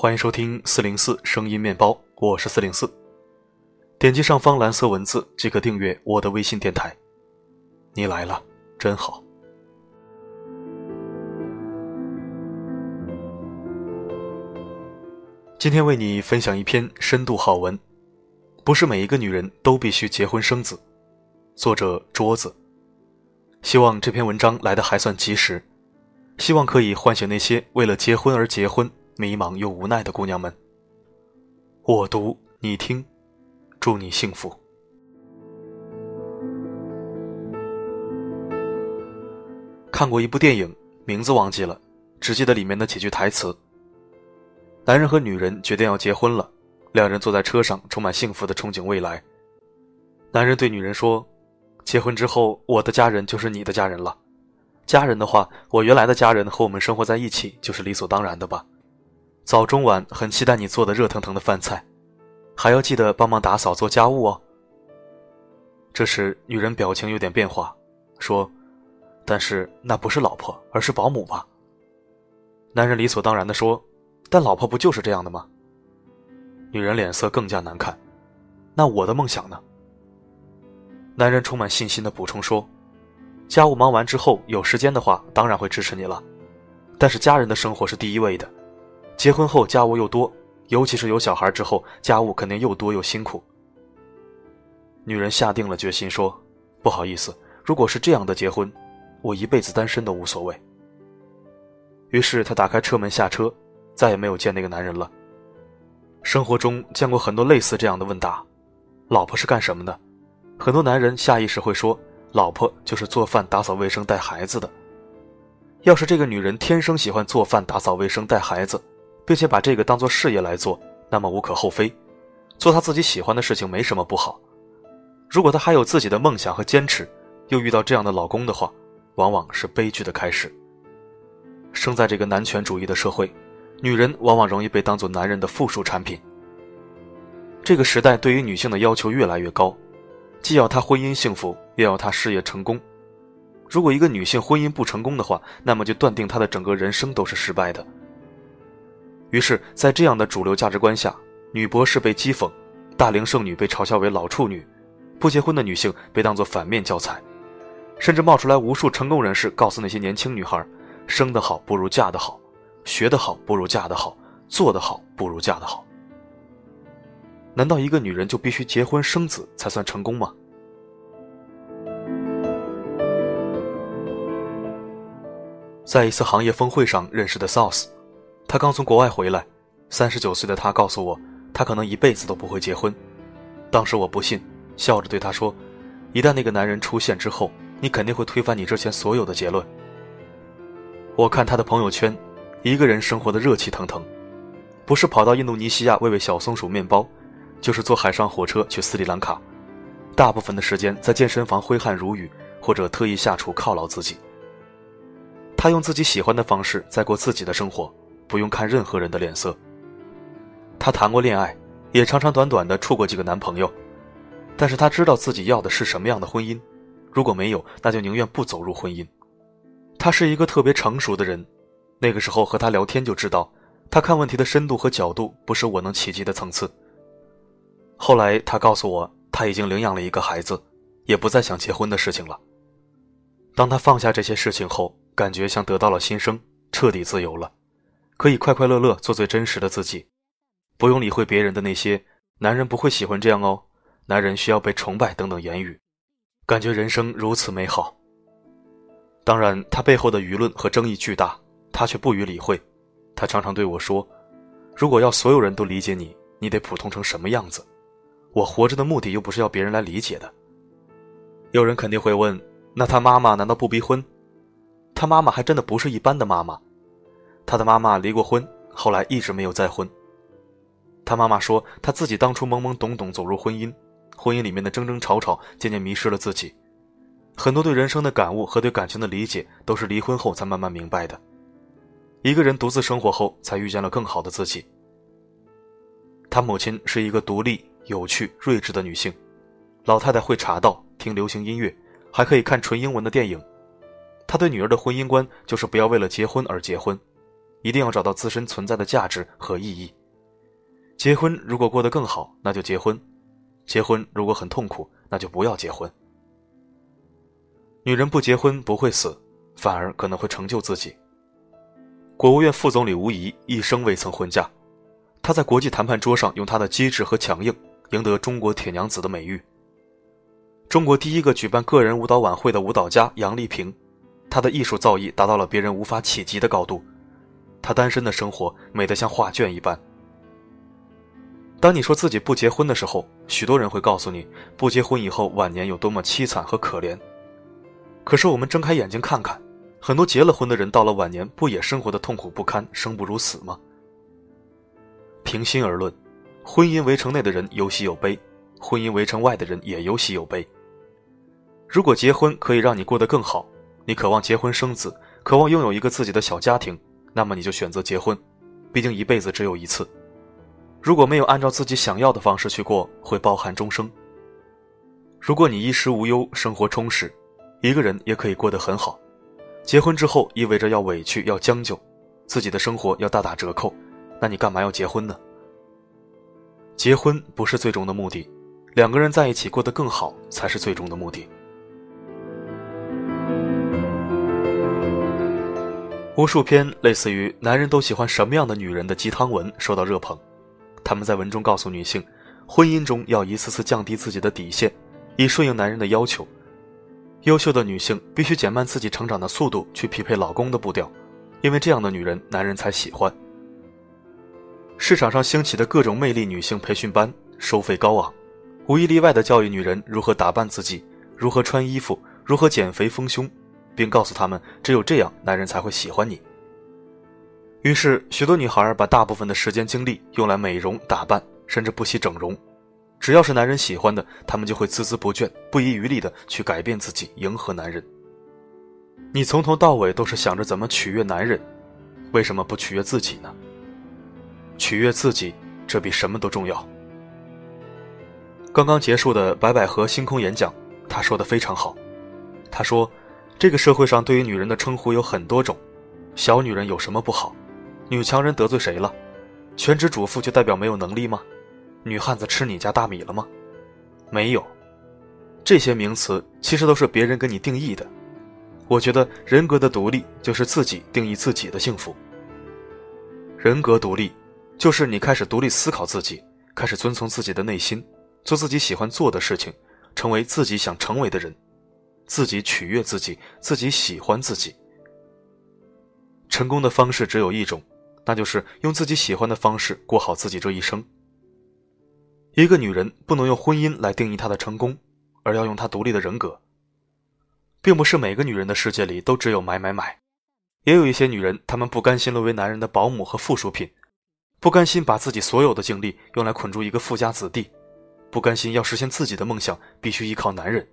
欢迎收听四零四声音面包，我是四零四。点击上方蓝色文字即可订阅我的微信电台。你来了，真好。今天为你分享一篇深度好文，不是每一个女人都必须结婚生子。作者桌子。希望这篇文章来的还算及时，希望可以唤醒那些为了结婚而结婚。迷茫又无奈的姑娘们，我读你听，祝你幸福。看过一部电影，名字忘记了，只记得里面的几句台词。男人和女人决定要结婚了，两人坐在车上，充满幸福的憧憬未来。男人对女人说：“结婚之后，我的家人就是你的家人了。家人的话，我原来的家人和我们生活在一起，就是理所当然的吧。”早中晚很期待你做的热腾腾的饭菜，还要记得帮忙打扫做家务哦。这时，女人表情有点变化，说：“但是那不是老婆，而是保姆吧？”男人理所当然的说：“但老婆不就是这样的吗？”女人脸色更加难看。那我的梦想呢？男人充满信心的补充说：“家务忙完之后，有时间的话，当然会支持你了。但是家人的生活是第一位的。”结婚后家务又多，尤其是有小孩之后，家务肯定又多又辛苦。女人下定了决心说：“不好意思，如果是这样的结婚，我一辈子单身都无所谓。”于是她打开车门下车，再也没有见那个男人了。生活中见过很多类似这样的问答：“老婆是干什么的？”很多男人下意识会说：“老婆就是做饭、打扫卫生、带孩子的。”要是这个女人天生喜欢做饭、打扫卫生、带孩子，并且把这个当做事业来做，那么无可厚非，做他自己喜欢的事情没什么不好。如果她还有自己的梦想和坚持，又遇到这样的老公的话，往往是悲剧的开始。生在这个男权主义的社会，女人往往容易被当做男人的附属产品。这个时代对于女性的要求越来越高，既要她婚姻幸福，又要她事业成功。如果一个女性婚姻不成功的话，那么就断定她的整个人生都是失败的。于是，在这样的主流价值观下，女博士被讥讽，大龄剩女被嘲笑为老处女，不结婚的女性被当作反面教材，甚至冒出来无数成功人士告诉那些年轻女孩：生得好不如嫁得好，学得好不如嫁得好，做得好不如嫁得好。难道一个女人就必须结婚生子才算成功吗？在一次行业峰会上认识的 South。他刚从国外回来，三十九岁的他告诉我，他可能一辈子都不会结婚。当时我不信，笑着对他说：“一旦那个男人出现之后，你肯定会推翻你之前所有的结论。”我看他的朋友圈，一个人生活的热气腾腾，不是跑到印度尼西亚喂喂小松鼠面包，就是坐海上火车去斯里兰卡，大部分的时间在健身房挥汗如雨，或者特意下厨犒劳自己。他用自己喜欢的方式在过自己的生活。不用看任何人的脸色。她谈过恋爱，也长长短短的处过几个男朋友，但是她知道自己要的是什么样的婚姻，如果没有，那就宁愿不走入婚姻。她是一个特别成熟的人，那个时候和她聊天就知道，她看问题的深度和角度不是我能企及的层次。后来她告诉我，她已经领养了一个孩子，也不再想结婚的事情了。当她放下这些事情后，感觉像得到了新生，彻底自由了。可以快快乐乐做最真实的自己，不用理会别人的那些“男人不会喜欢这样哦”，“男人需要被崇拜”等等言语，感觉人生如此美好。当然，他背后的舆论和争议巨大，他却不予理会。他常常对我说：“如果要所有人都理解你，你得普通成什么样子？我活着的目的又不是要别人来理解的。”有人肯定会问：“那他妈妈难道不逼婚？”他妈妈还真的不是一般的妈妈。他的妈妈离过婚，后来一直没有再婚。他妈妈说，他自己当初懵懵懂懂走入婚姻，婚姻里面的争争吵吵，渐渐迷失了自己。很多对人生的感悟和对感情的理解，都是离婚后才慢慢明白的。一个人独自生活后，才遇见了更好的自己。他母亲是一个独立、有趣、睿智的女性，老太太会茶道、听流行音乐，还可以看纯英文的电影。他对女儿的婚姻观就是不要为了结婚而结婚。一定要找到自身存在的价值和意义。结婚如果过得更好，那就结婚；结婚如果很痛苦，那就不要结婚。女人不结婚不会死，反而可能会成就自己。国务院副总理吴仪一生未曾婚嫁，她在国际谈判桌上用她的机智和强硬赢得“中国铁娘子”的美誉。中国第一个举办个人舞蹈晚会的舞蹈家杨丽萍，她的艺术造诣达到了别人无法企及的高度。她单身的生活美得像画卷一般。当你说自己不结婚的时候，许多人会告诉你，不结婚以后晚年有多么凄惨和可怜。可是我们睁开眼睛看看，很多结了婚的人到了晚年，不也生活的痛苦不堪、生不如死吗？平心而论，婚姻围城内的人有喜有悲，婚姻围城外的人也有喜有悲。如果结婚可以让你过得更好，你渴望结婚生子，渴望拥有一个自己的小家庭，那么你就选择结婚，毕竟一辈子只有一次。如果没有按照自己想要的方式去过，会抱憾终生。如果你衣食无忧，生活充实，一个人也可以过得很好。结婚之后意味着要委屈，要将就，自己的生活要大打折扣，那你干嘛要结婚呢？结婚不是最终的目的，两个人在一起过得更好才是最终的目的。无数篇类似于“男人都喜欢什么样的女人”的鸡汤文受到热捧。他们在文中告诉女性，婚姻中要一次次降低自己的底线，以顺应男人的要求。优秀的女性必须减慢自己成长的速度，去匹配老公的步调，因为这样的女人，男人才喜欢。市场上兴起的各种魅力女性培训班收费高昂，无一例外的教育女人如何打扮自己，如何穿衣服，如何减肥丰胸，并告诉他们，只有这样，男人才会喜欢你。于是，许多女孩把大部分的时间精力用来美容打扮，甚至不惜整容。只要是男人喜欢的，她们就会孜孜不倦、不遗余力地去改变自己，迎合男人。你从头到尾都是想着怎么取悦男人，为什么不取悦自己呢？取悦自己，这比什么都重要。刚刚结束的白百合星空演讲，他说的非常好。他说：“这个社会上对于女人的称呼有很多种，小女人有什么不好？”女强人得罪谁了？全职主妇就代表没有能力吗？女汉子吃你家大米了吗？没有，这些名词其实都是别人给你定义的。我觉得人格的独立就是自己定义自己的幸福。人格独立，就是你开始独立思考自己，开始遵从自己的内心，做自己喜欢做的事情，成为自己想成为的人，自己取悦自己，自己喜欢自己。成功的方式只有一种。那就是用自己喜欢的方式过好自己这一生。一个女人不能用婚姻来定义她的成功，而要用她独立的人格。并不是每个女人的世界里都只有买买买，也有一些女人，她们不甘心沦为男人的保姆和附属品，不甘心把自己所有的精力用来捆住一个富家子弟，不甘心要实现自己的梦想必须依靠男人。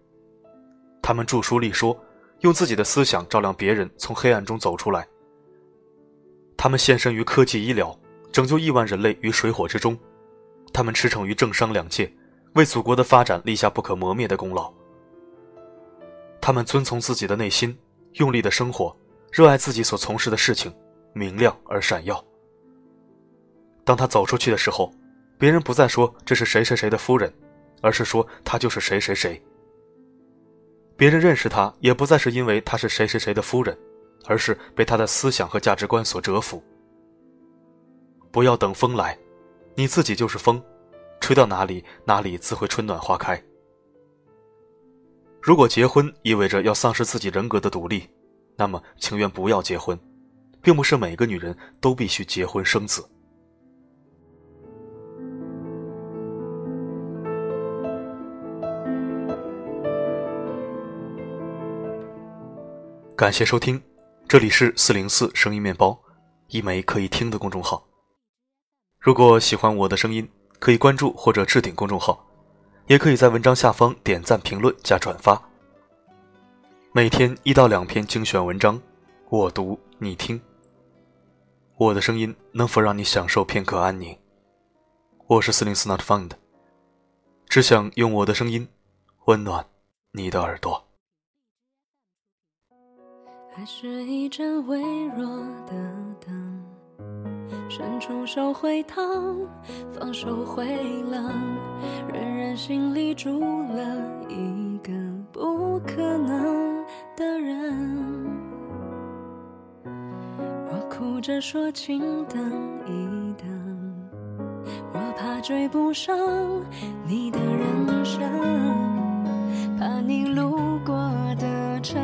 他们著书立说，用自己的思想照亮别人，从黑暗中走出来。他们献身于科技医疗，拯救亿万人类于水火之中；他们驰骋于政商两界，为祖国的发展立下不可磨灭的功劳。他们遵从自己的内心，用力的生活，热爱自己所从事的事情，明亮而闪耀。当他走出去的时候，别人不再说这是谁谁谁的夫人，而是说他就是谁谁谁。别人认识他，也不再是因为他是谁谁谁的夫人。而是被他的思想和价值观所折服。不要等风来，你自己就是风，吹到哪里，哪里自会春暖花开。如果结婚意味着要丧失自己人格的独立，那么情愿不要结婚，并不是每个女人都必须结婚生子。感谢收听。这里是四零四声音面包，一枚可以听的公众号。如果喜欢我的声音，可以关注或者置顶公众号，也可以在文章下方点赞、评论加转发。每天一到两篇精选文章，我读你听。我的声音能否让你享受片刻安宁？我是四零四 Not Found，只想用我的声音温暖你的耳朵。还是一盏微弱的灯。伸出手会烫，放手会冷，人人心里住了一个不可能的人。我哭着说，请等一等，我怕追不上你的人生，怕你路过的城，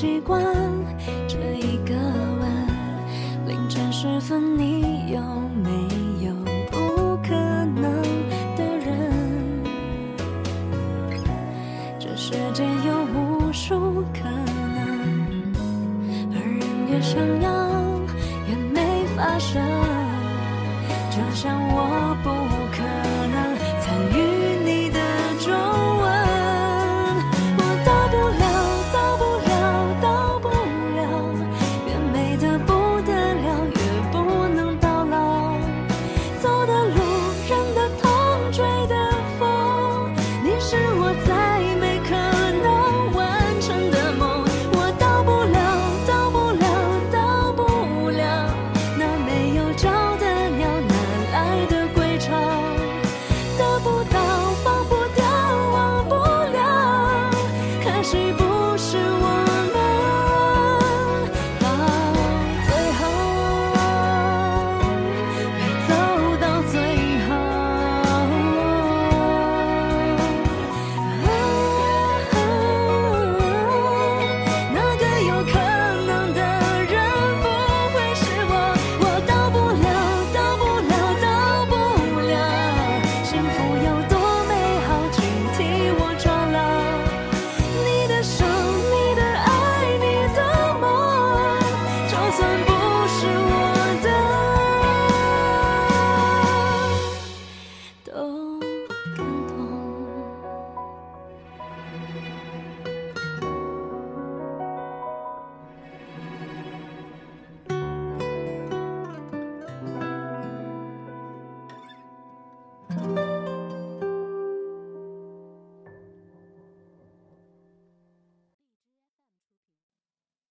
习惯这一个吻。凌晨时分，你有没有不可能的人？这世界有无数可能，而人越想要，越没发生。就像我不。